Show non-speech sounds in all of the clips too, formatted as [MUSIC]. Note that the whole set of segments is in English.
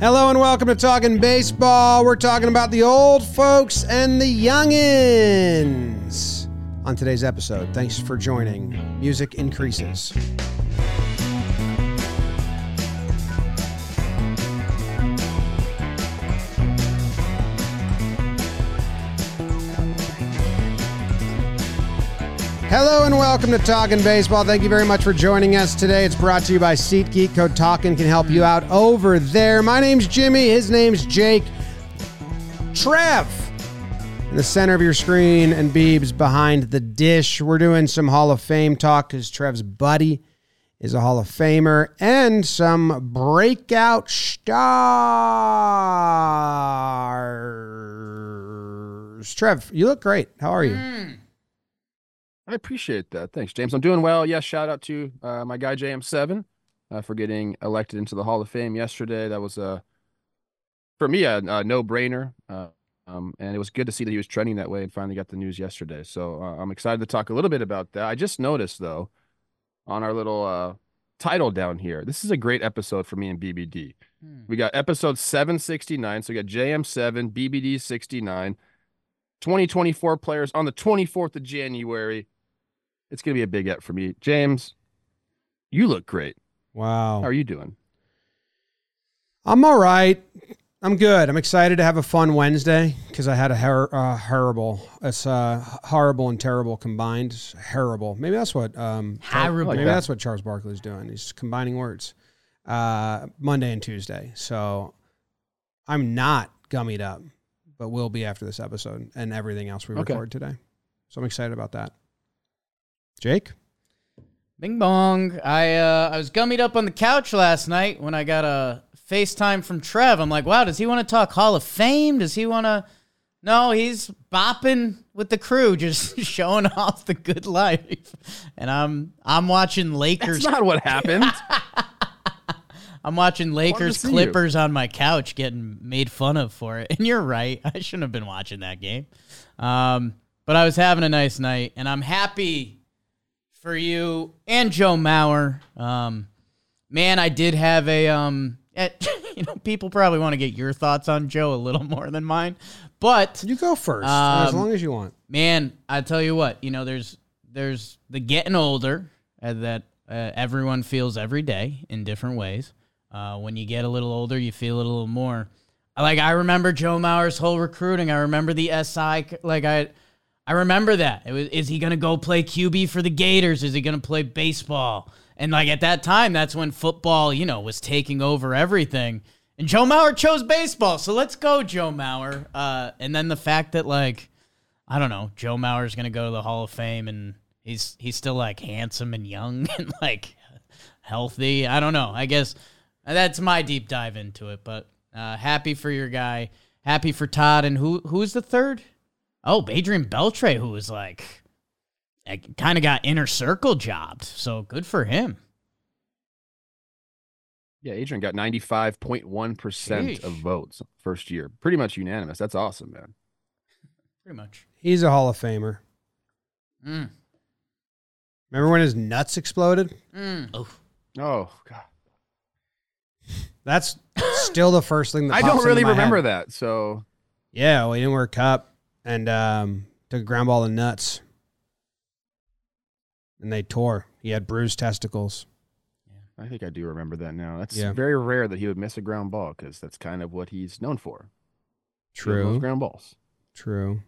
Hello and welcome to Talking Baseball. We're talking about the old folks and the youngins on today's episode. Thanks for joining. Music increases. Hello and welcome to Talking Baseball. Thank you very much for joining us today. It's brought to you by SeatGeek. Code Talking can help you out over there. My name's Jimmy. His name's Jake. Trev in the center of your screen and Beebs behind the dish. We're doing some Hall of Fame talk because Trev's buddy is a Hall of Famer and some breakout stars. Trev, you look great. How are you? Hmm. I appreciate that. Thanks, James. I'm doing well. Yes, shout out to uh, my guy JM7 uh, for getting elected into the Hall of Fame yesterday. That was a, for me, a, a no-brainer. Uh, um, and it was good to see that he was trending that way and finally got the news yesterday. So uh, I'm excited to talk a little bit about that. I just noticed though, on our little uh, title down here, this is a great episode for me and BBD. We got episode 769. So we got JM7, BBD 69, 2024 players on the 24th of January. It's going to be a big up for me. James, you look great. Wow. How are you doing? I'm all right. I'm good. I'm excited to have a fun Wednesday because I had a her- uh, horrible. It's uh, horrible and terrible combined. It's horrible. Maybe that's what. Um, Horrible. Maybe that. that's what Charles Barkley's doing. He's combining words. Uh, Monday and Tuesday. So I'm not gummied up, but will be after this episode and everything else we Okay. record today. So I'm excited about that. Jake. Bing bong. I uh, I was gummied up on the couch last night when I got a FaceTime from Trev. I'm like, wow, does he want to talk Hall of Fame? Does he want to? No, he's bopping with the crew, [LAUGHS] just showing off the good life. And I'm I'm watching Lakers. That's not what happened. [LAUGHS] I'm watching Lakers see you. Clippers on my couch getting made fun of for it. [LAUGHS] And you're right. I shouldn't have been watching that game. Um, but I was having a nice night, and I'm happy for you and Joe Mauer. Um, man, I did have a um, [LAUGHS] eh, you know, people probably want to get your thoughts on Joe a little [LAUGHS] more than mine, but You go first, as Um, long as you want. man, I tell you what, you know, there's there's the getting older uh, that uh, everyone feels every day in different ways. Uh, when you get a little older, you feel it a little more. Like I remember Joe Mauer's whole recruiting. I remember the SI. Like I, I remember that. Was, is he gonna go play QB for the Gators? Is he gonna play baseball? And like at that time, that's when football, you know, was taking over everything. And Joe Mauer chose baseball, so let's go, Joe Mauer. Uh, and then the fact that like I don't know, Joe Mauer's gonna go to the Hall of Fame and he's he's still like handsome and young [LAUGHS] and like healthy. I don't know. I guess that's my deep dive into it. But uh, happy for your guy. Happy for Todd and who who's the third? Oh, Adrian Beltre, who was like kind of got inner circle jobbed. So good for him. yeah, Adrian got 95.1% of votes first year. Pretty much unanimous. That's awesome, man. Pretty much. He's a Hall of Famer. Mm. Remember when his nuts exploded? Mm. Oh, Oh, God. That's still the first thing that [LAUGHS] I pops don't into really my remember head. that. So, Yeah, well, he didn't wear a cup and um, took a ground ball in nuts, and they tore. He had bruised testicles. Yeah. I think I do remember that now. That's Yeah. very rare that he would miss a ground ball because that's kind of what he's known for. True, ground balls. true.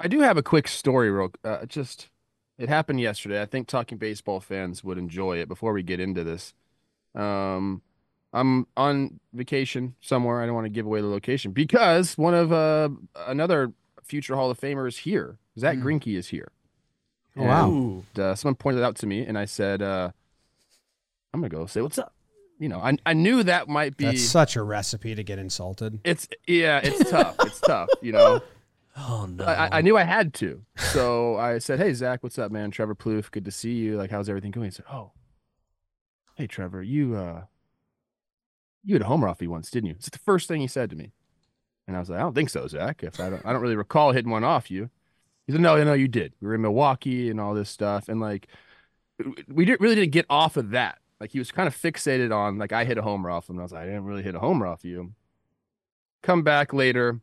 I do have a quick story, real. Uh, just it happened yesterday. I think talking baseball fans would enjoy it. Before we get into this, um, I'm on vacation somewhere. I don't want to give away the location because one of uh another future Hall of Famer is here. Zack Mm. Greinke is here. Oh, wow. Uh, someone pointed it out to me, and I said, uh, "I'm gonna go say what's up." You know, I I knew that might be. That's such a recipe to get insulted. It's yeah, it's [LAUGHS] tough. It's tough. You know. Oh no! I, I- I knew I had to. So [LAUGHS] I said, Hey, Zack, what's up, man? Trevor Plouffe, good to see you. Like, how's everything going? He said, Oh, hey, Trevor, you, uh, you had a homer off me once, didn't you? It's the first thing he said to me. And I was like, I don't think so, Zack. If I don't, I don't really recall hitting one off you. He said, No, no, you did. We were in Milwaukee and all this stuff. And like, we didn't really didn't get off of that Like he was kind of fixated on like I hit a homer off him. And I was like, I didn't really hit a homer off you. Come back later.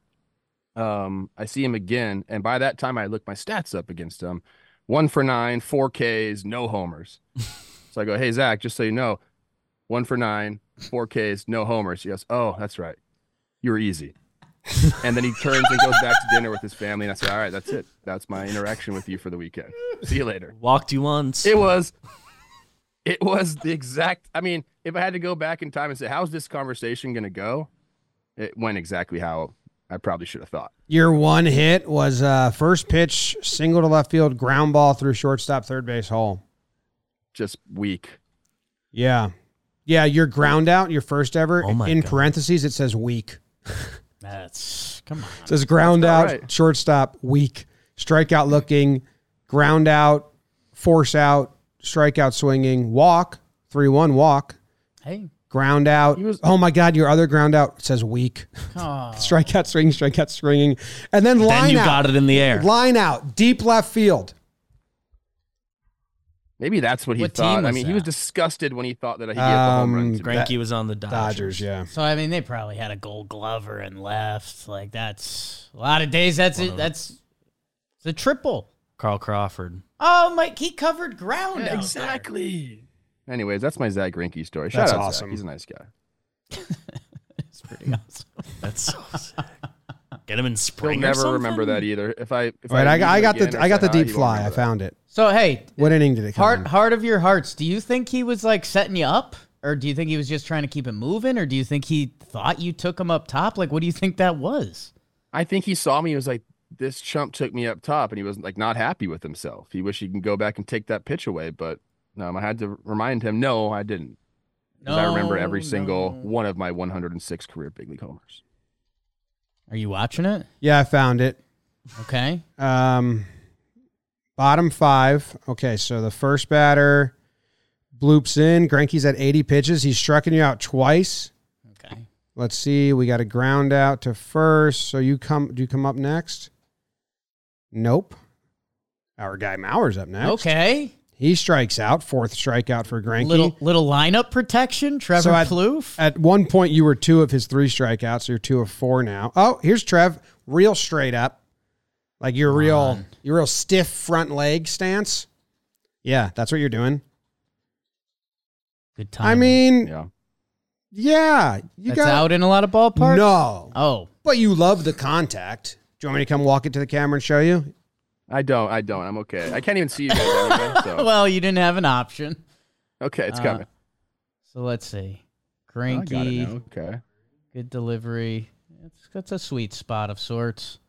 Um, I see him again, and by that time I look my stats up against him. One for nine, four Ks, no homers. [LAUGHS] so I go, Hey Zack, just so you know, one for nine, four Ks, no homers. He goes, Oh, that's right. You were easy. And then he turns and goes back to dinner with his family. And I said, All right, that's it. That's my interaction with you for the weekend. See you later. Walked you once. It was it was the exact I mean, if I had to go back in time and say, How's this conversation gonna go? It went exactly how I probably should have thought. Your one hit was uh, first pitch, single to left field, ground ball through shortstop, third base hole. Just weak. Yeah. Yeah, your ground out, your first ever. Oh my in God. parentheses, it says weak. [LAUGHS] That's come on. It says ground That's out, right. shortstop, weak, strikeout looking, ground out, force out, strikeout swinging, walk, 3 1 walk, Hey, ground out. Was- oh my God, your other ground out says weak. oh, [LAUGHS] strikeout swinging, strikeout swinging. And then line then you out. got it in the air. Line out, deep left field. Maybe that's what he What team thought. I was mean, he was disgusted when he thought that he had the home run. Um, to me. Greinke was on the Dodgers. Dodgers, yeah. so I mean, they probably had a Gold Glover and left. Like that's a lot of days. That's it. That's the triple. Carl Crawford. Oh Mike, he covered ground. out there. exactly. Anyways, that's my Zack Greinke story. Shout That's out Zack. awesome. He's a nice guy. [LAUGHS] It's pretty awesome. That's so sick. Get him in spring. He'll spring. or never remember that either. If I, if All right, I, meet I got the I got the deep fly. I found it. So hey, What inning did it come heart in? heart of your hearts. Do you think he was like setting you up, or do you think he was just trying to keep it moving, or do you think he thought you took him up top? Like, what do you think that was? I think he saw me. He was like, "This chump took me up top," and he was like not happy with himself. He wished he can go back and take that pitch away, but um, I had to remind him, "No, I didn't." 'Cause I remember every single no. one of my 106 career big league homers. Are you watching it? Yeah, I found it. Okay. Um, bottom five. Okay, so the first batter bloops in. Greinke's at 80 pitches. He's striking you out twice. Okay. Let's see. We got a ground out to first. So you come. Do you come up next? Nope. Our guy Mauer's up next. Okay. He strikes out. Fourth strikeout for Granke. Little little lineup protection. Trevor So I- Plouffe. At one point, you were two of his three strikeouts. So you're two of four now. Oh, here's Trev. Real straight up, like your real, your real stiff front leg stance. Yeah, that's what you're doing. Good time. I mean, Yeah, yeah, you that's got out in a lot of ballparks. no, Oh, but you love the contact. Do you want me to come walk it to the camera and show you? I don't. I don't. I'm okay. I can't even see you guys anyway. [LAUGHS] So well, you didn't have an option. okay, it's Uh, coming. So let's see. Oh, I got it now. Okay. good delivery. It's that's a sweet spot of sorts.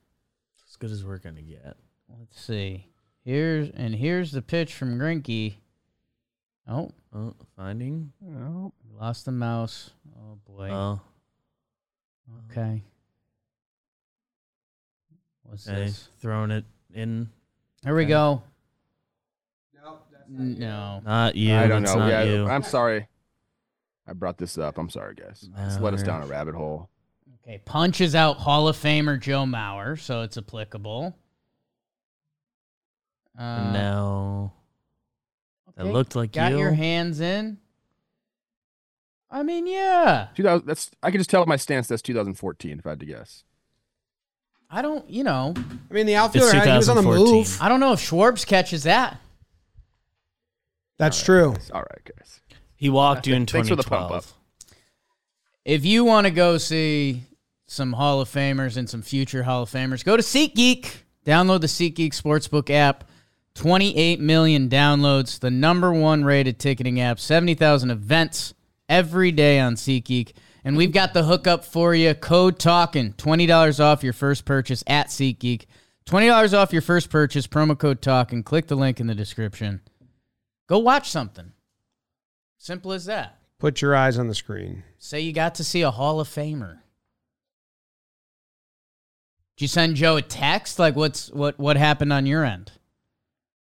As good as we're gonna get. Let's see. Here's and here's the pitch from Greinke. Oh, Oh, finding. Oh, lost the mouse. Oh boy. Oh, okay. What's okay. this? Throwing it in. Here we go. No. Not you. I don't that's know. Yeah, you. I'm sorry. I brought this up. I'm sorry, guys. It's led us down a rabbit hole. Okay, punches out Hall of Famer Joe Mauer, so it's applicable. Uh, And now that okay, looked like got you. your hands in. I mean, yeah. 2000. That's. I can just tell at my stance. That's 2014. If I had to guess. I don't, you know, I mean, the outfielder had, he was on the move. I don't know if Schwartz catches that. That's true. All right, guys. He walked you in Thanks for the pump 2012. If you want to go see some Hall of Famers and some future Hall of Famers, go to SeatGeek. Download the SeatGeek Sportsbook app. 28 million downloads, the number one rated ticketing app, 70,000 events every day on SeatGeek. And we've got the hookup for you. Code TALKING, $20 off your first purchase at SeatGeek. $20 off your first purchase, promo code TALKING. Click the link in the description. Go watch something. Simple as that. Put your eyes on the screen. Say you got to see a Hall of Famer. Did you send Joe a text? Like, what's what what happened on your end?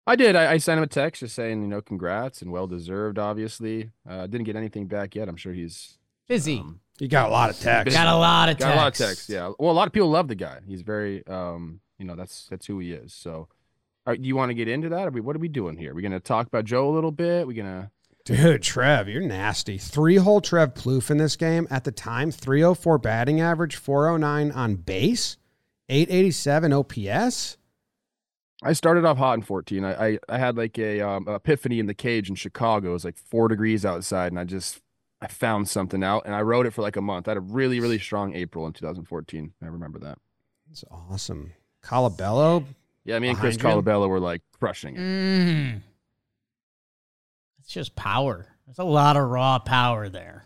I did. I, I sent him a text just saying, you know, congrats and well deserved. Obviously, uh, didn't get anything back yet. I'm sure he's Busy. um, You got a lot of text. got a lot of got texts. a lot of texts. Yeah. Well, a lot of people love the guy. He's very, um, you know, that's that's who he is. So, all right, do you want to get into that? Are we, what are we doing here? Are we gonna talk about Joe a little bit? we gonna Dude, Trev, you're nasty. Three hole Trev Plouffe in this game at the time. 304 batting average, 409 on base, 887 OPS. I started off hot in 14. I I, I had like a um, epiphany in the cage in Chicago. It was like four degrees outside, and I just I found something out, and I rode it for like a month. I had a really really strong April in 2014. I remember that. That's awesome. Colabello, Yeah, me and Chris Behind you? Colabello were like crushing it. Mm. It's just power. There's a lot of raw power there.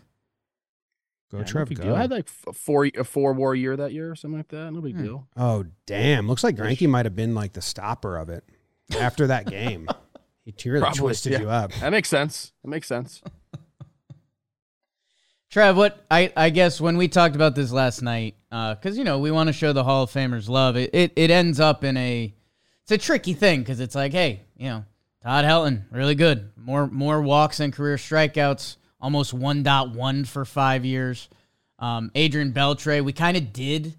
Go Yeah, Trev, big go. I had like f- four a four war year that year or something like that. No big Hmm. deal. Oh, damn. Looks like Greinke might have been like the stopper of it after that game. [LAUGHS] He really Probably, twisted yeah. you up. That makes sense. That makes sense. [LAUGHS] Trev, what I, I guess when we talked about this last night, because you know we want to show the Hall of Famers love. It, it it ends up in a it's a tricky thing because it's like, hey, you know, Todd Helton, really good, more more walks and career strikeouts, almost 1.1 for five years. Um, Adrian Beltre, we kind of did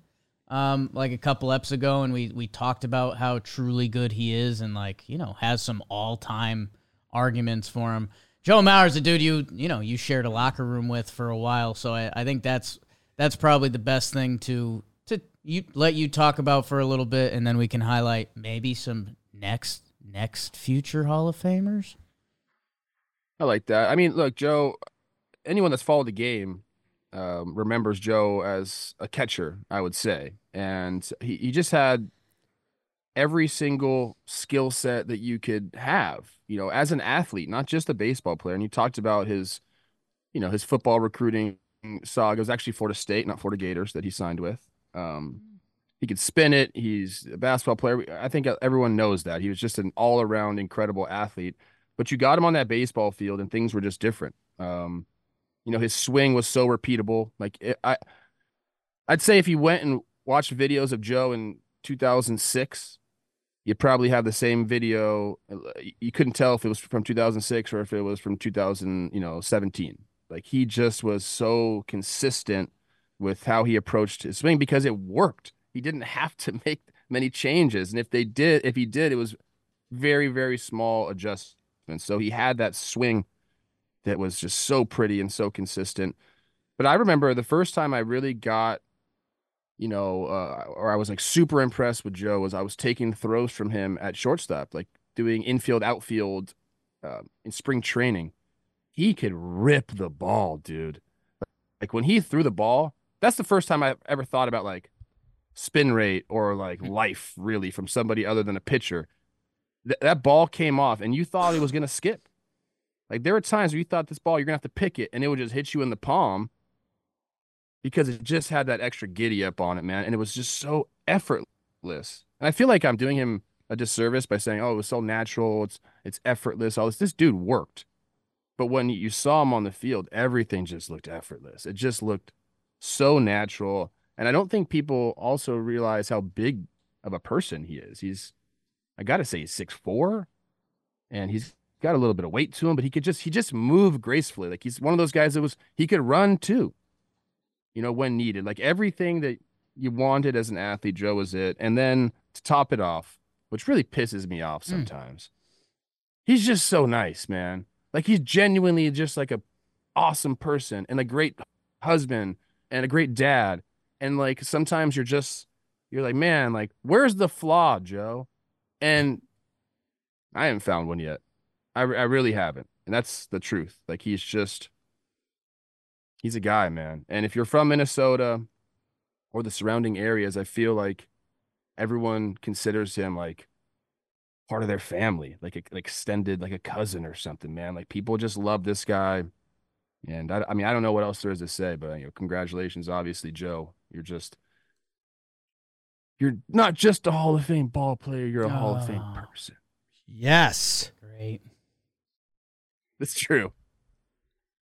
um, like a couple eps ago, and we we talked about how truly good he is, and like you know has some all time arguments for him. Joe Mauer's a dude you you know you shared a locker room with for a while, so I, I think that's that's probably the best thing to to you let you talk about for a little bit, and then we can highlight maybe some next next future Hall of Famers. I like that. I mean, look, Joe. Anyone that's followed the game um, remembers Joe as a catcher. I would say, and he he just had every single skill set that you could have. You know, as an athlete, not just a baseball player. And you talked about his, you know, his football recruiting saga. It was actually Florida State, not Florida Gators, that he signed with. Um, he could spin it. He's a basketball player. I think everyone knows that. He was just an all around incredible athlete. But you got him on that baseball field, and things were just different. Um, you know, his swing was so repeatable. Like it, I, I'd say if you went and watched videos of Joe in 2006, you'd probably have the same video. You couldn't tell if it was from 2006 or if it was from 2000, you know, 17. Like he just was so consistent with how he approached his swing because it worked. He didn't have to [LAUGHS] make many changes, and if they did, if he did, it was very, very small adjustments. So he had that swing that was just so pretty and so consistent. But I remember the first time I really got, you know, uh, or I was like super impressed with Joe was I was taking throws from him at shortstop, like doing infield, outfield uh, in spring training. He could rip the ball, dude. Like when he threw the ball, that's the first time I've ever thought about like spin rate or like life really from somebody other than a pitcher. Th- that ball came off and you thought it was going to skip. Like there were times where you thought this ball, you're gonna have to pick it, and it would just hit you in the palm because it just had that extra giddy up on it, man. And it was just so effortless. And I feel like I'm doing him a disservice by saying, "Oh, it was so natural. It's it's effortless." All this. This dude worked, but when you saw him on the field, everything just looked effortless. It just looked so natural. And I don't think people also realize how big of a person he is. He's, I gotta say, he's six four, and he's got a little bit of weight to him, but he could just he just move gracefully. Like he's one of those guys that was he could run too. You know, when needed. Like everything that you wanted as an athlete, Joe was it. And then to top it off, which really pisses me off hmm. sometimes. He's just so nice, man. Like he's genuinely just like a awesome person and a great husband and a great dad. And like sometimes you're just you're like, man, like where's the flaw, Joe? And I haven't found one yet. I, I really haven't. And that's the truth. Like he's just he's a guy, man. And if you're from Minnesota or the surrounding areas, I feel like everyone considers him like part of their family, like a, like extended, like a cousin or something, man. Like people just love this guy. And I, I mean, I don't know what else there is to say, but you know, congratulations, obviously, Joe. You're just you're not just a Hall of Fame ball player, you're a Hall of Fame Oh. person. Yes. Great. That's true.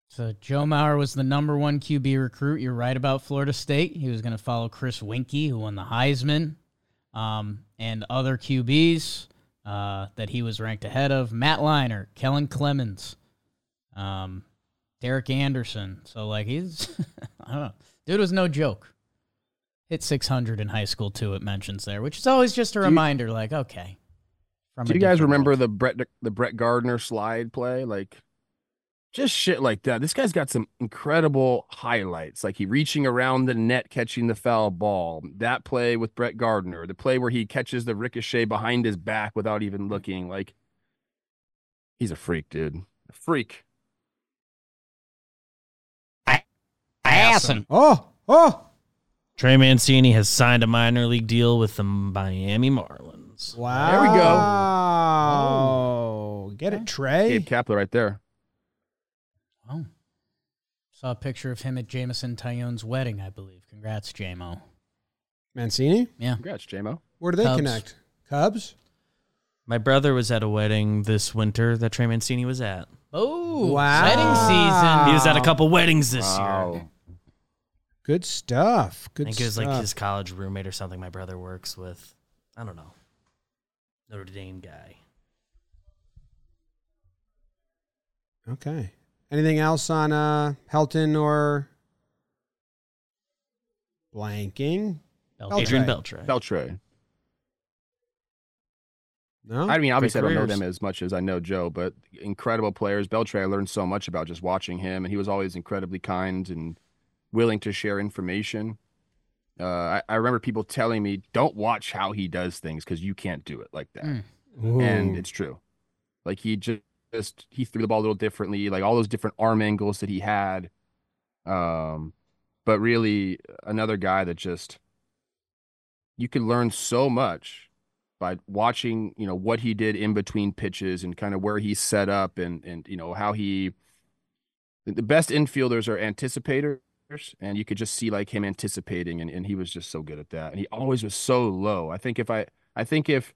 So Joe Mauer was the number one QB recruit. You're right about Florida State. He was going to follow Chris Weinke, who won the Heisman, um, and other QBs uh, that he was ranked ahead of. Matt Leinart, Kellen Clemens, um, Derek Anderson. So like he's, [LAUGHS] I don't know, dude was no joke. Hit 600 in high school too. It mentions there, which is always just a you- reminder. like okay. From Do you guys remember world. the Brett the Brett Gardner slide play? Like just shit like that. This guy's got some incredible highlights, like he reaching around the net, catching the foul ball. That play with Brett Gardner, the play where he catches the ricochet behind his back without even looking. Like he's a freak, dude. A freak. Assing. Oh, oh. Trey Mancini has signed a minor league deal with the Miami Marlins. Wow. There we go. Oh. Get it, Trey? Gabe Kapler right there. Oh. Saw a picture of him at Jameson Taillon's wedding, I believe. Congrats, JMO. Mancini? Yeah. Congrats, JMO. Where do they Cubs. connect? Cubs? My brother was at a wedding this winter that Trey Mancini was at. Oh, Wow. wedding season. He was at a couple weddings this Wow. year. Good stuff. Good stuff. I think it was stuff. like his college roommate or something. My brother works with. I don't know. Notre Dame guy. Okay. Anything else on uh Helton or blanking? Beltre. Adrian Beltray. Beltre. Beltray. No. I mean, obviously, I don't know them as much as I know Joe, but incredible players. Beltre, I learned so much about just watching him, and he was always incredibly kind and willing to share information. Uh, I, I remember people telling me, "Don't watch how he does things because you can't do it like that," Mm. and it's true. Like he just, just he threw the ball a little differently, like all those different arm angles that he had. Um, but really, another guy that just you could learn so much by watching, you know, what he did in between pitches and kind of where he set up and and you know how he the best infielders are anticipators and you could just see like him anticipating and, and he was just so good at that. And he always was so low. I think if I I think if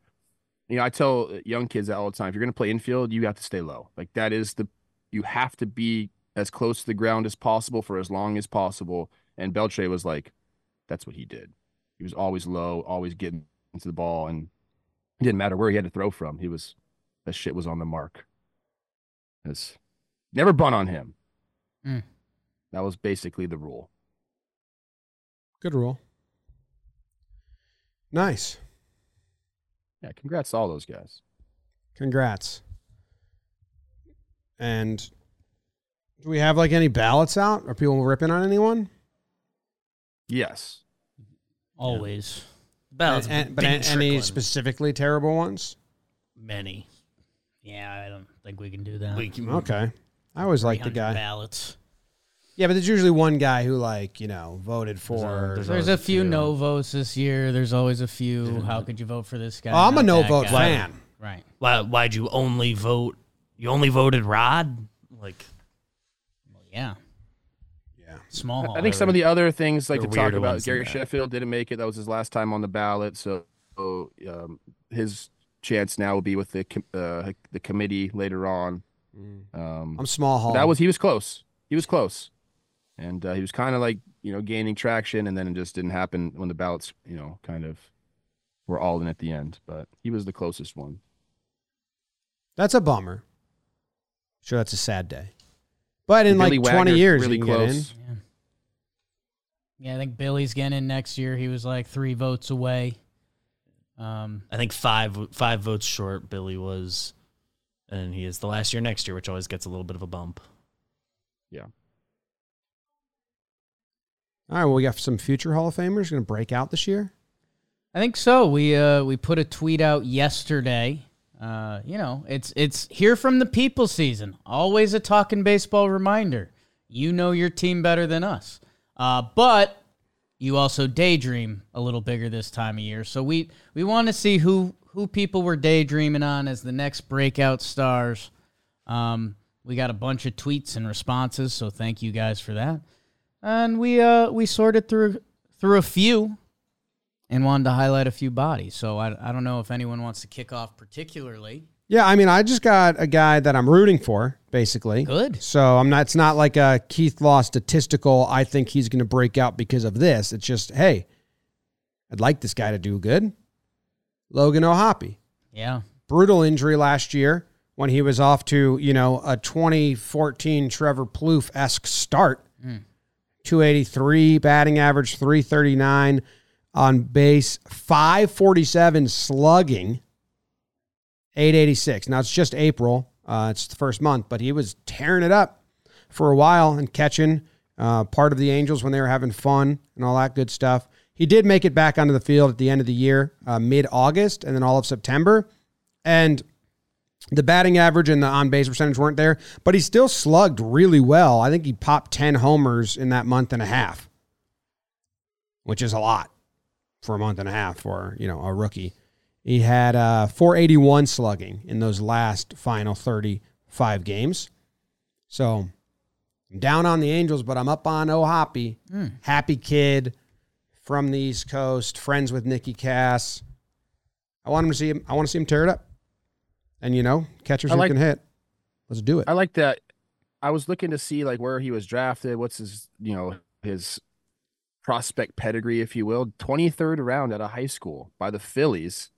you know, I tell young kids that all the time, if you're gonna play infield, you have to stay low. Like that is the you have to be as close to the ground as possible for as long as possible. And Beltre was like, that's what he did. He was always low, always getting into the ball, and it didn't matter where he had to throw from. He was that shit was on the mark. It's never bunt on him. Mm. That was basically the rule. Good rule. Nice. Yeah, congrats to all those guys. Congrats. And do we have like any ballots out? Are people ripping on anyone? Yes. Always. Ballots, And- but been any specifically terrible ones? many. Yeah, I don't think we can do that. We can- Okay. I always like the guy. ballots. Yeah, but there's usually one guy who like, you know, voted for there's There's always a a few few. no votes this year. There's always a few. How could you vote for this guy? Oh, I'm a no vote guy? fan. Right. Why? Why'd you only vote? You only voted Rod? Like Well, yeah. Yeah. Small. I think some of the other things like the to talk about Gary. Sheffield didn't make it. That was his last time on the ballot, so so, um, his chance now will be with the com- uh, the committee later on. Um, I'm small hall. that was he was close. He was close, and uh, he was kind of like you know gaining traction, and then it just didn't happen when the ballots you know kind of were all in at the end. But he was the closest one. That's a bummer. Sure, that's a sad day. But in Billy like 20 Wagner's years, really you can get in. Yeah. Yeah, I think Billy's getting in next year. He was like three votes away. Um, I think five five votes short. Billy was, and he is the last year next year, which always gets a little bit of a bump. All right, well, we got some future Hall of Famers going to break out this year. I think so. We uh we put a tweet out yesterday. Uh, you know, it's it's here from the people season. Always a talking baseball reminder. You know your team better than us. Uh, but you also daydream a little bigger this time of year. So we we want to see who who people were daydreaming on as the next breakout stars. Um, we got a bunch of tweets and responses, so thank you guys for that. And we uh we sorted through through a few and wanted to highlight a few bodies. So I, I don't know if anyone wants to kick off particularly. Yeah, I mean, I just got a guy that I'm rooting for, basically. Good. So I'm not. It's not like a Keith Law statistical. I think he's going to break out because of this. It's just, hey, I'd like this guy to do good. Logan O'Hoppe, Yeah. brutal injury last year when he was off to you know a 2014 Trevor Plouffe esque start. 283 batting average, 339 on base, 547 slugging. 886. Now it's just April. Uh, it's the first month, but he was tearing it up. for a while and catching uh, part of the Angels when they were having fun and all that good stuff. He did make it back onto the field at the end of the year, uh, mid August, and then all of September. And the batting average and the on base percentage weren't there, but he still slugged really well. I think he popped 10 homers in that month and a half, which is a lot for a month and a half for, you know, a rookie. He had uh, 481 slugging in those last final 35 games. So I'm down on the Angels, but I'm up on Oh Hoppy. Happy kid from the East Coast, friends with Nicky Cass. I want him to see him. I want to see him tear it up. And you know, catchers I who can hit. Let's do it. I like that. I was looking to see like where he was drafted. What's his, you know, his prospect pedigree, if you will. 23rd round at a high school by the Phillies.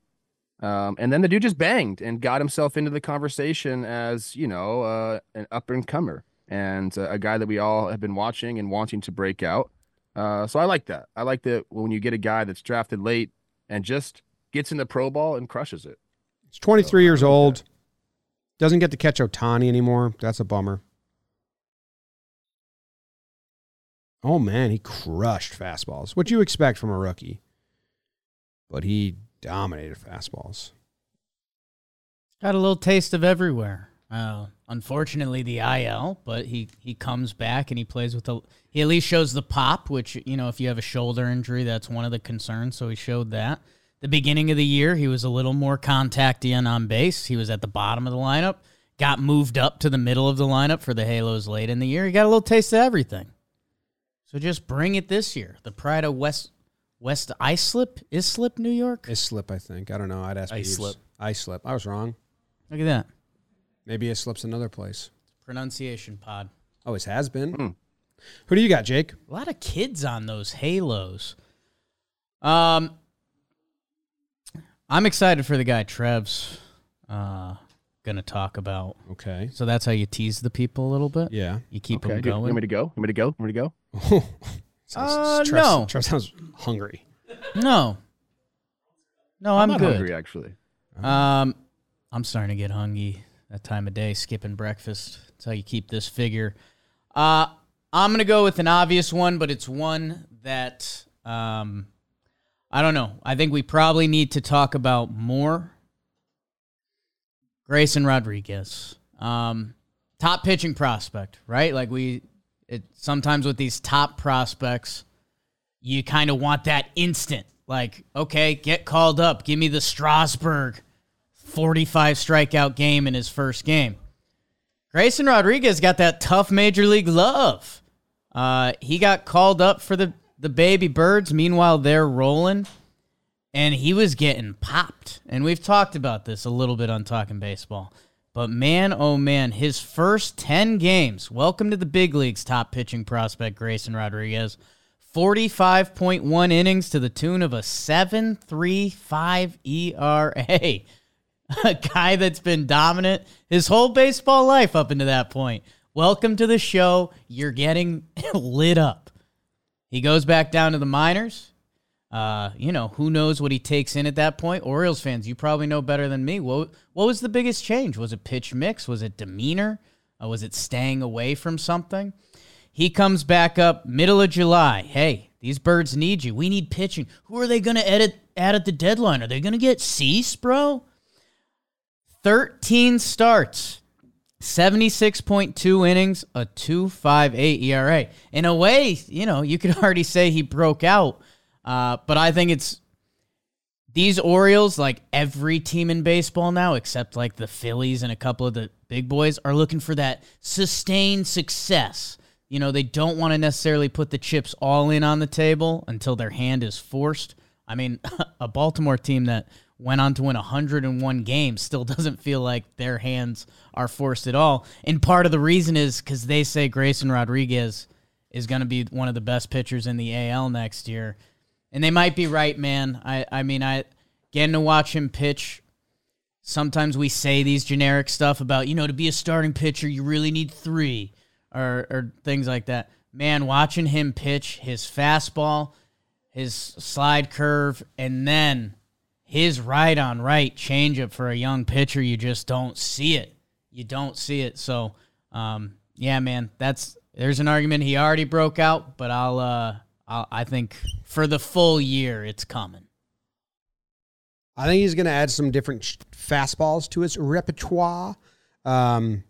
Um, and then the dude just banged and got himself into the conversation as, you know, uh, an up and comer and uh, a guy that we all have been watching and wanting to break out. Uh, so I like that. I like that when you get a guy that's drafted late and just gets in the pro ball and crushes it. He's 23 years old. Doesn't get to catch Ohtani anymore. That's a bummer. Oh man, he crushed fastballs. What you expect from a rookie? But he dominated fastballs. Got a little taste of everywhere. Uh, unfortunately, the IL, but he he comes back and he plays with the. He at least shows the pop, which you know, if you have a shoulder injury, that's one of the concerns. So he showed that. The beginning of the year, he was a little more contacty and on base. He was at the bottom of the lineup. Got moved up to the middle of the lineup for the Halos late in the year. He got a little taste of everything. So just bring it this year. The pride of West West Islip Islip, New York. Islip, I think. I don't know. I'd ask. Ice Beebs. slip. I was wrong. Look at that Maybe Islip's another place. pronunciation pod. Always has been. Hmm. Who do you got, Jake? A lot of kids on those halos. Um, I'm excited for the guy Trev's uh, gonna talk about. Okay. So that's how you tease the people a little bit. Yeah. You keep Okay. them dude, You want me to go? You want me to go? You want me to go? [LAUGHS] Uh, Trev, no. Trev sounds hungry. No, no, I'm, not good. hungry actually. Um, I'm starting to get hungry that time of day, skipping breakfast. That's how you keep this figure. Uh, I'm gonna go with an obvious one, but it's one that um, I don't know. I think we probably need to talk about more. Grayson Rodriguez, um, top pitching prospect, right? Like we, it sometimes with these top prospects, you kind of want that instant. Like, okay, get called up. Give me the Strasburg 45 strikeout game in his first game. Grayson Rodriguez got that tough major league love. Uh, he got called up for the, the baby birds. Meanwhile, they're rolling. And he was getting popped. And we've talked about this a little bit on Talking Baseball. But man, oh man, his first 10 games. Welcome to the big leagues, top pitching prospect Grayson Rodriguez. 45.1 innings to the tune of a 7.35 ERA. [LAUGHS] A guy that's been dominant his whole baseball life up into that point. Welcome to the show. You're getting [LAUGHS] lit up. He goes back down to the minors. Uh, you know, who knows what he takes in at that point? Orioles fans, you probably know better than me. What what was the biggest change? Was it pitch mix? Was it demeanor? Uh, was it staying away from something? He comes back up middle of July. Hey, these birds need you. We need pitching. Who are they going to edit add at the deadline? Are they going to get Cease, bro? 13 starts, 76.2 innings, a 2.58 ERA. In a way, you know, you could [LAUGHS] already say he broke out. Uh, but I think it's these Orioles, like every team in baseball now, except like the Phillies and a couple of the big boys, are looking for that sustained success. You know, they don't want to necessarily put the chips all in on the table until their hand is forced. I mean, [LAUGHS] a Baltimore team that went on to win 101 games still [LAUGHS] doesn't feel like their hands are forced at all. And part of the reason is because they say Grayson Rodriguez is going to be one of the best pitchers in the AL next year. And they might be right, man. I, I mean, I getting to watch him pitch. Sometimes we say these generic stuff about, you know, to be a starting pitcher, you really need three or, or things like that. Man, watching him pitch his fastball, his slide curve, and then his right on right changeup for a young pitcher, you just don't see it. You don't see it. So, um, Yeah, man. That's there's an argument he already broke out, but I'll uh I'll, I think for the full year it's coming. I think he's going to add some different fastballs to his repertoire. Um,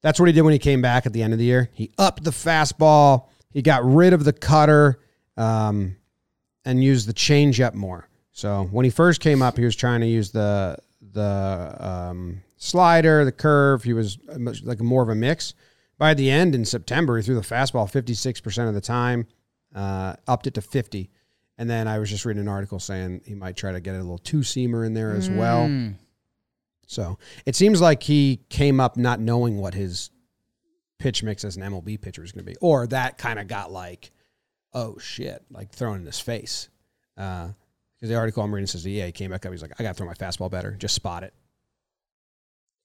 that's what he did when he came back at the end of the year. He upped the fastball. He got rid of the cutter um, and used the changeup more. So when he first came up, he was trying to use the the um, slider, the curve. He was like more of a mix. By the end in September, he threw the fastball 56% of the time, uh, upped it to 50. And then I was just reading an article saying he might try to get a little two seamer in there as well. Mm. So it seems like he came up not knowing what his pitch mix as an MLB pitcher is going to be, or that kind of got like, oh shit, like thrown in his face. Because the article I'm reading says, yeah, he came back up. He's like, I got to throw my fastball better. Just spot it.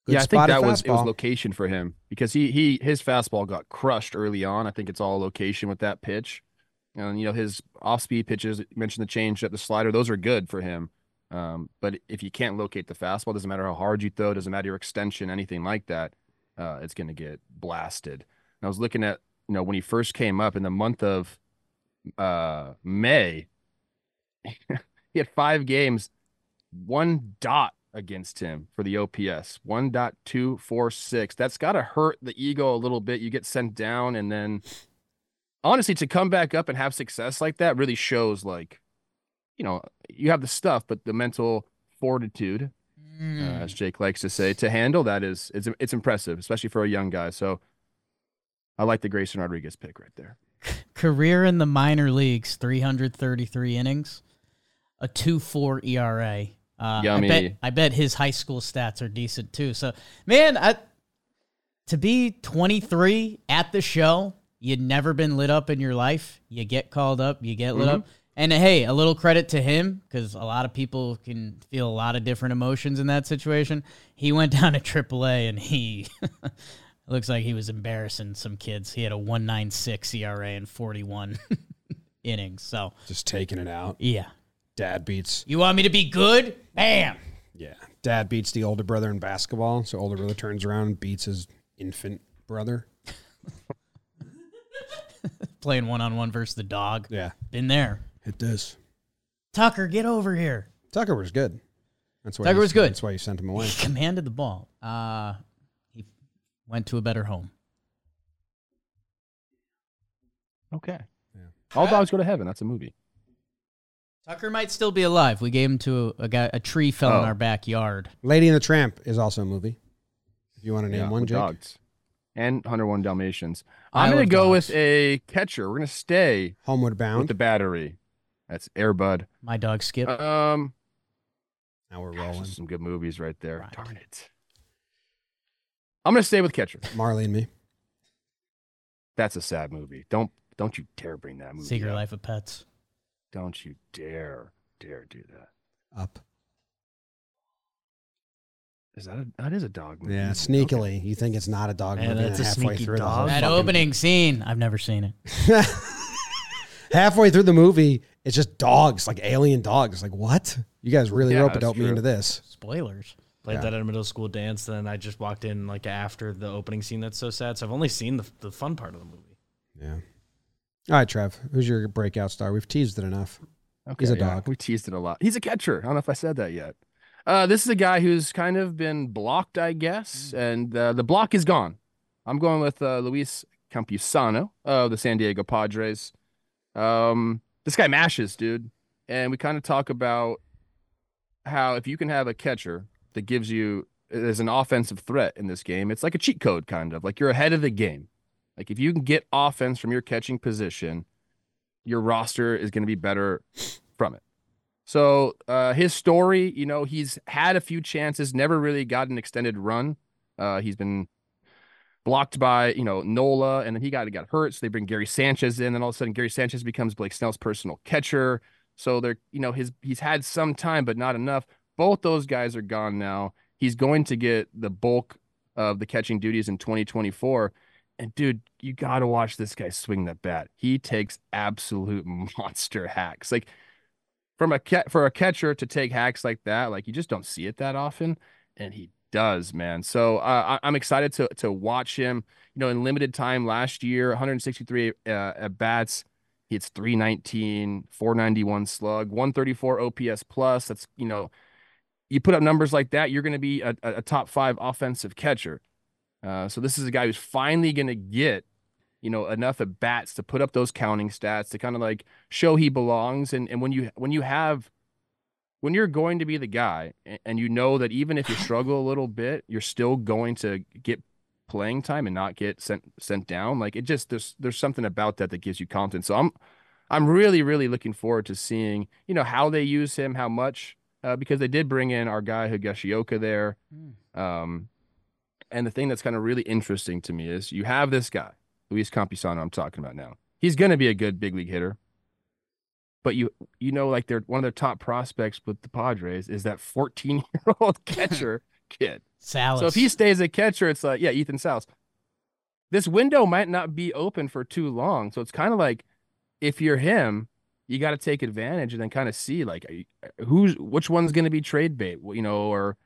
Good yeah, I think that was it was location for him because he he his fastball got crushed early on. I think it's all location with that pitch, and you know his off speed pitches. You mentioned the changeup, the slider; those are good for him. Um, but if you can't locate the fastball, doesn't matter how hard you throw, doesn't matter your extension, anything like that, uh, it's going to get blasted. And I was looking at you know when he first came up in the month of uh, May, he had five games, one dot against him for the OPS, 1.246. That's got to hurt the ego a little bit. You get sent down, and then honestly, to come back up and have success like that really shows like, you know, you have the stuff, but the mental fortitude, uh, Mm. as Jake likes to say, to handle that is it's it's impressive, especially for a young guy. So I like the Grayson Rodriguez pick right there. [LAUGHS] Career in the minor leagues, 333 innings, a two four ERA. Uh, I Yummy. bet I bet his high school stats are decent too. So, man, I, to be 23 at the show, you'd never been lit up in your life. You get called up, you get lit Mhm. up. And hey, a little credit to him because a lot of people can feel a lot of different emotions in that situation. He went [LAUGHS] down to AAA and he [LAUGHS] looks like he was embarrassing some kids. He had a 196 ERA in 41 [LAUGHS] innings. So, Just taking it out. yeah. Dad beats, You want me to be good? Bam. yeah. Dad beats the older brother in basketball. So older brother turns around and beats his infant brother. [LAUGHS] Playing one on one versus the dog. Yeah. Been there. Hit this. Tucker, get over here. Tucker was good. That's why Tucker you- was good. That's why you sent him away. He commanded the ball. Uh, he went to a better home. Okay. Yeah. All dogs go to heaven. That's a movie. Tucker might still be alive. We gave him to a, a guy. A tree fell in Oh. our backyard. Lady and the Tramp is also a movie. If you want to name Yeah, one, Jake. dogs. And 101 Dalmatians. I I'm going to go dogs. with a catcher. We're going to stay Homeward with Bound. the battery. That's Airbud. My dog Skip. Um, now we're rolling. those are some good movies right there. Right. Darn it. I'm going to stay with catcher. Marley and me. That's a sad movie. Don't don't you dare bring that movie. Secret up. Life of Pets. Don't you dare dare do that. Up. Is that a, that is a dog movie? Yeah, Okay. sneakily. You think it's not a dog Man, movie. and that's a halfway sneaky through the dog. whole That fucking- opening scene. I've never seen it. [LAUGHS] halfway through the movie, it's just dogs, like alien dogs. Like, what? You guys really Yeah, rope that's dope me true. into this. Spoilers. Played Yeah. that at a middle school dance. Then I just walked in like after the opening scene. That's so sad. So I've only seen the the fun part of the movie. Yeah. All right, Trev. Who's your breakout star? We've teased it enough. Okay, He's a yeah, dog. We teased it a lot. He's a catcher. I don't know if I said that yet. Uh, this is a guy who's kind of been blocked, I guess, and uh, the block is gone. I'm going with uh, Luis Campusano of the San Diego Padres. Um, this guy mashes, dude, and we kind of talk about how if you can have a catcher that gives you as an offensive threat in this game, it's like a cheat code, kind of like you're ahead of the game. Like if you can get offense from your catching position, your roster is going to be better from it. So uh, his story, you know, he's had a few chances, never really got an extended run. Uh, he's been blocked by you know Nola, and then he got got hurt. So they bring Gary Sanchez in, and all of a sudden Gary Sanchez becomes Blake Snell's personal catcher. So they're you know his he's had some time, but not enough. Both those guys are gone now. He's going to get the bulk of the catching duties in 2024. And dude, you got to watch this guy swing the bat. He takes absolute [LAUGHS] monster hacks. Like from a for a catcher to take hacks like that, like you just don't see it that often. And he does, man. So uh, I, I'm excited to to watch him. You know, in limited time last year, 163 uh, at bats. He hits 319, 491 slug, 134 OPS plus. That's you know, you put up numbers like that, you're going to be a, a top five offensive catcher. Uh, so this is a guy who's finally going to get you know enough at bats to put up those counting stats to kind of like show he belongs. And and when you when you have when you're going to be the guy and you know that even if you [LAUGHS] struggle a little bit, you're still going to get playing time and not get sent sent down. Like it just there's there's something about that that gives you confidence. So I'm I'm really really looking forward to seeing you know how they use him, how much uh, because they did bring in our guy Higashioka there. Um, and the thing that's kind of really interesting to me is you have this guy Luis Campusano. I'm talking about now. He's going to be a good big league hitter but you you know like they're one of their top prospects with the Padres is that 14 year old [LAUGHS] catcher kid. Salas. So if he stays a catcher, it's like yeah, Ethan Salas. This window might not be open for too long, so it's kind of like if you're him, you got to take advantage and then kind of see like who's which one's going to be trade bait, you know, or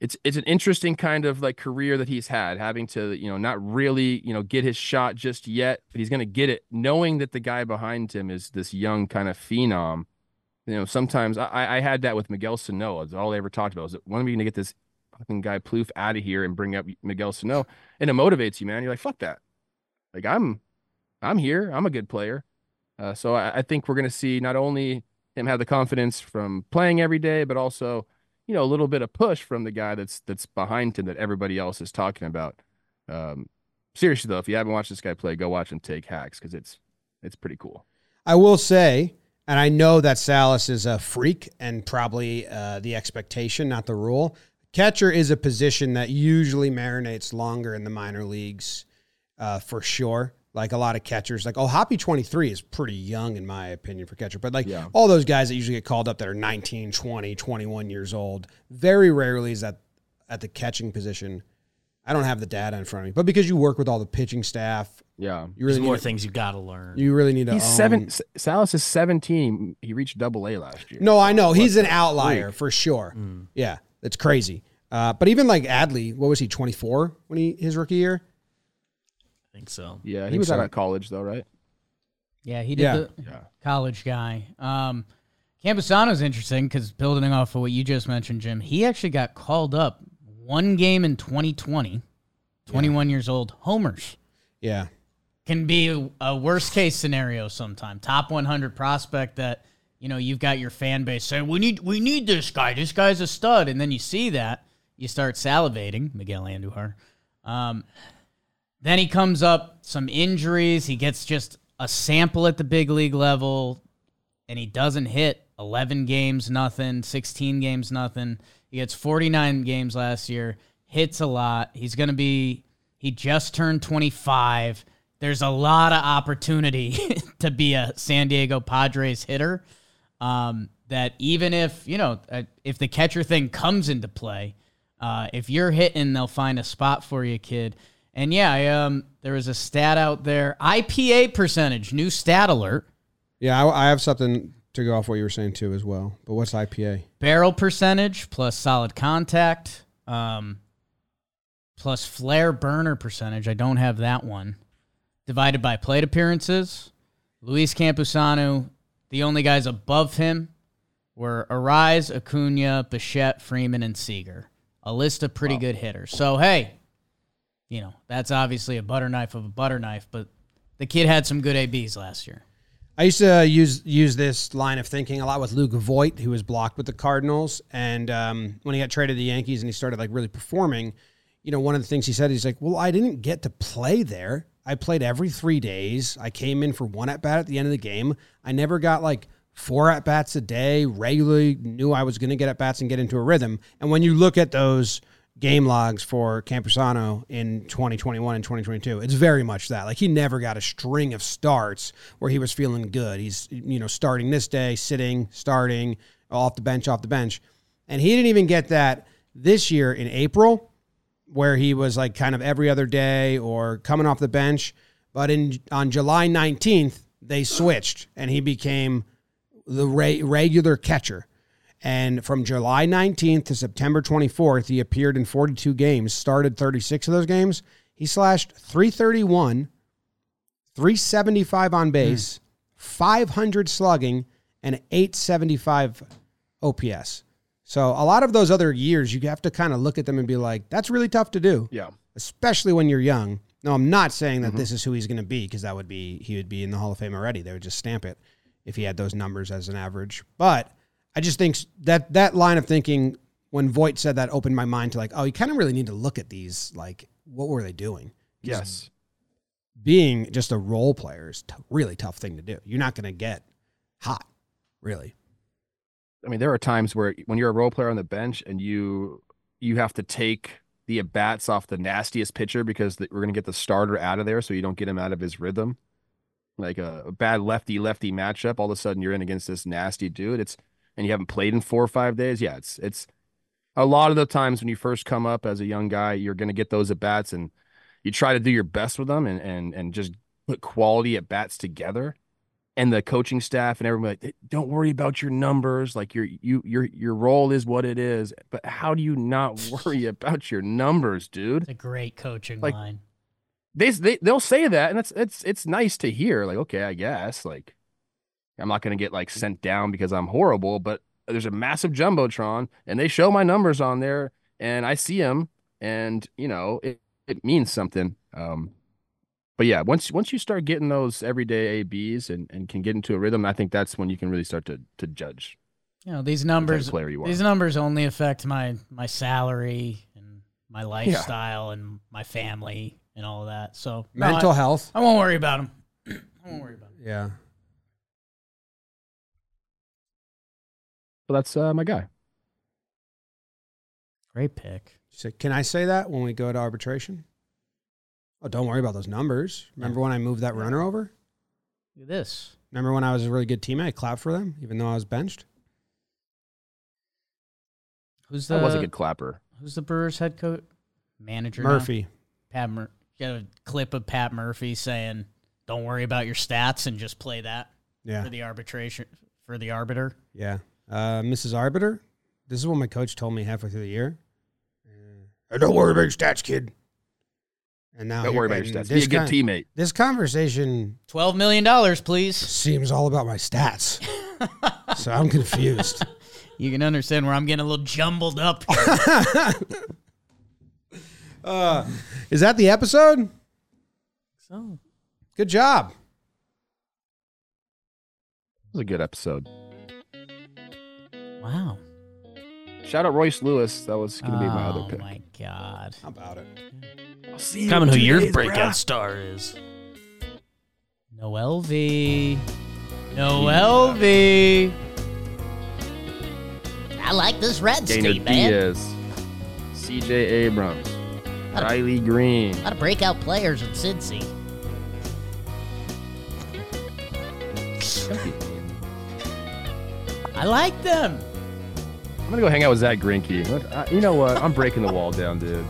it's it's an interesting kind of like career that he's had, having to you know not really you know get his shot just yet, but he's going to get it, knowing that the guy behind him is this young kind of phenom. You know, sometimes I, I had that with Miguel Sano. That's all they ever talked about. Was when are we to get this fucking guy Plouffe out of here and bring up Miguel Sano? And it motivates you, man. You're like, fuck that. Like I'm, I'm here. I'm a good player. Uh, so I, I think we're going to see not only him have the confidence from playing every day, but also you know a little bit of push from the guy that's that's behind him that everybody else is talking about. Um, seriously though, if you haven't watched this guy play, go watch him take hacks because it's it's pretty cool. I will say, and I know that Salas is a freak and probably uh, the expectation, not the rule. Catcher is a position that usually marinates longer in the minor leagues, uh, for sure. Like a lot of catchers, like oh, Hoppy 23 is pretty young in my opinion for catcher, but like Yeah. all those guys that usually get called up that are 19, 20, 21 years old, very rarely is that at the catching position. I don't have the data in front of me, but because you work with all the pitching staff, Yeah, you There's really more need, things you got to learn. you really need to. he's own- seven. Salas is seventeen. He reached Double A last year. No, I know he's an outlier freak. for sure. Mm. Yeah, it's crazy. Uh, but even like Adley, what was he? Twenty four when he his rookie year. I think so. Yeah, he think was out so. of college though, right? yeah, he did Yeah. the Yeah. college guy. Um, Campusano's interesting because building off of what you just mentioned, Jim, he actually got called up one game in 2020, 21 years old, homers. Yeah, can be a, a worst case scenario sometime. Top 100 prospect that you know you've got your fan base saying we need we need this guy. This guy's a stud, and then you see that you start salivating. Miguel Andujar. Um, then he comes up some injuries. He gets just a sample at the big league level, and he doesn't hit 11 games, nothing. 16 games, nothing. He gets 49 games last year. Hits a lot. He's going to be. He just turned 25. There's a lot of opportunity [LAUGHS] to be a San Diego Padres hitter. Um, that even if you know uh, if the catcher thing comes into play, uh, if you're hitting, they'll find a spot for you, kid. And yeah, I, um, there was a stat out there. IPA percentage, new stat alert. yeah. I, I have something to go off what you were saying too as well. But what's IPA? barrel percentage plus solid contact um, plus flare burner percentage. I don't have that one. Divided by plate appearances. Luis Campusano, the only guys above him were Arraez, Acuna, Bichette, Freeman, and Seager. A list of pretty good hitters. So, hey, you know, that's obviously a butter knife of a butter knife, but the kid had some good ABs last year. I used to use use this line of thinking a lot with Luke Voit, who was blocked with the Cardinals, and um, when he got traded to the Yankees and he started like really performing, you know, one of the things he said, he's like, "Well, I didn't get to play there. I played every three days. I came in for one at bat at the end of the game. I never got like four at bats a day. Regularly knew I was going to get at bats and get into a rhythm. And when you look at those game logs for Campusano in 2021 and 2022. It's very much that. Like he never got a string of starts where he was feeling good. He's you know starting this day, sitting, starting, off the bench, off the bench. And he didn't even get that this year in April where he was like kind of every other day or coming off the bench, but in on July 19th they switched and he became the re- regular catcher. And from July 19th to September 24th, he appeared in 42 games, started 36 of those games. He slashed 331, 375 on hmm. base, 500 slugging, and 875 OPS. So a lot of those other years, you have to kind of look at them and be like, that's really tough to do Yeah. especially when you're young. No, I'm not saying that mm-hmm. this is who he's going to be because that would be he would be in the Hall of Fame already. They would just stamp it if he had those numbers as an average. But I just think that that line of thinking when Voit said that opened my mind to like, oh, you kind of really need to look at these. Like, what were they doing? Yes. being just a role player is a really tough thing to do. You're not going to get hot, really. I mean, there are times where when you're a role player on the bench and you you have to take the at bats off the nastiest pitcher because the, we're going to get the starter out of there, so you don't get him out of his rhythm. Like a, a bad lefty lefty matchup, all of a sudden you're in against this nasty dude. It's and you haven't played in four or five days. Yeah, it's it's a lot of the times when you first come up as a young guy, you're going to get those at bats, and you try to do your best with them and and and just put quality at bats together and the coaching staff and everyone like don't worry about your numbers like your you your your role is what it is but how do you not [LAUGHS] worry about your numbers dude It's a great coaching Like- line. they, they they'll say that and it's it's it's nice to hear like okay i guess like i'm not going to get like sent down because i'm horrible but there's a massive jumbotron and they show my numbers on there and i see them and you know it, it means something um but yeah once once you start getting those everyday abs and, and can get into a rhythm i think that's when you can really start to to judge You know, these what type of numbers player you are these numbers only affect my my salary and my lifestyle and my family and all of that. So no, Mental I, health. I won't worry about them. [CLEARS THROAT] I won't worry about them. Yeah. So that's uh, my guy Great pick. So can I say that when we go to arbitration? Oh, don't worry about those numbers. Remember when I moved that runner over? Look at this. Remember when I was a really good teammate? I clapped for them, even though I was benched. Who's the that was a good clapper Who's the Brewers head coach manager? now? Murphy. Pat Mur- Got a clip of Pat Murphy saying, "Don't worry about your stats and just play that Yeah, for the arbitration for the arbiter." yeah. Uh, Mrs. Arbiter. This is what my coach told me halfway through the year. Uh, don't worry about your stats, kid. And now, don't here- worry about your and stats be This, a good con- teammate this conversation Twelve million dollars, please. seems all about my stats, [LAUGHS] so I'm confused. You can understand where I'm getting a little jumbled up. [LAUGHS] Uh, is that the episode? so Good job. it was a good episode wow. shout out royce lewis that was going to be my other oh pick. oh my god. How about it? I'll see you Comment in who two your days, breakout brah. star is. Noelvi. Noel V. I like this red Dana team, man. Diaz, CJ Abrams, Lot of- Riley Greene. A lot of breakout players in Cincy. I like them. I'm gonna go hang out with Zach uh, You know what? I'm breaking the wall down, dude.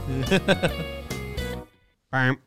[LAUGHS]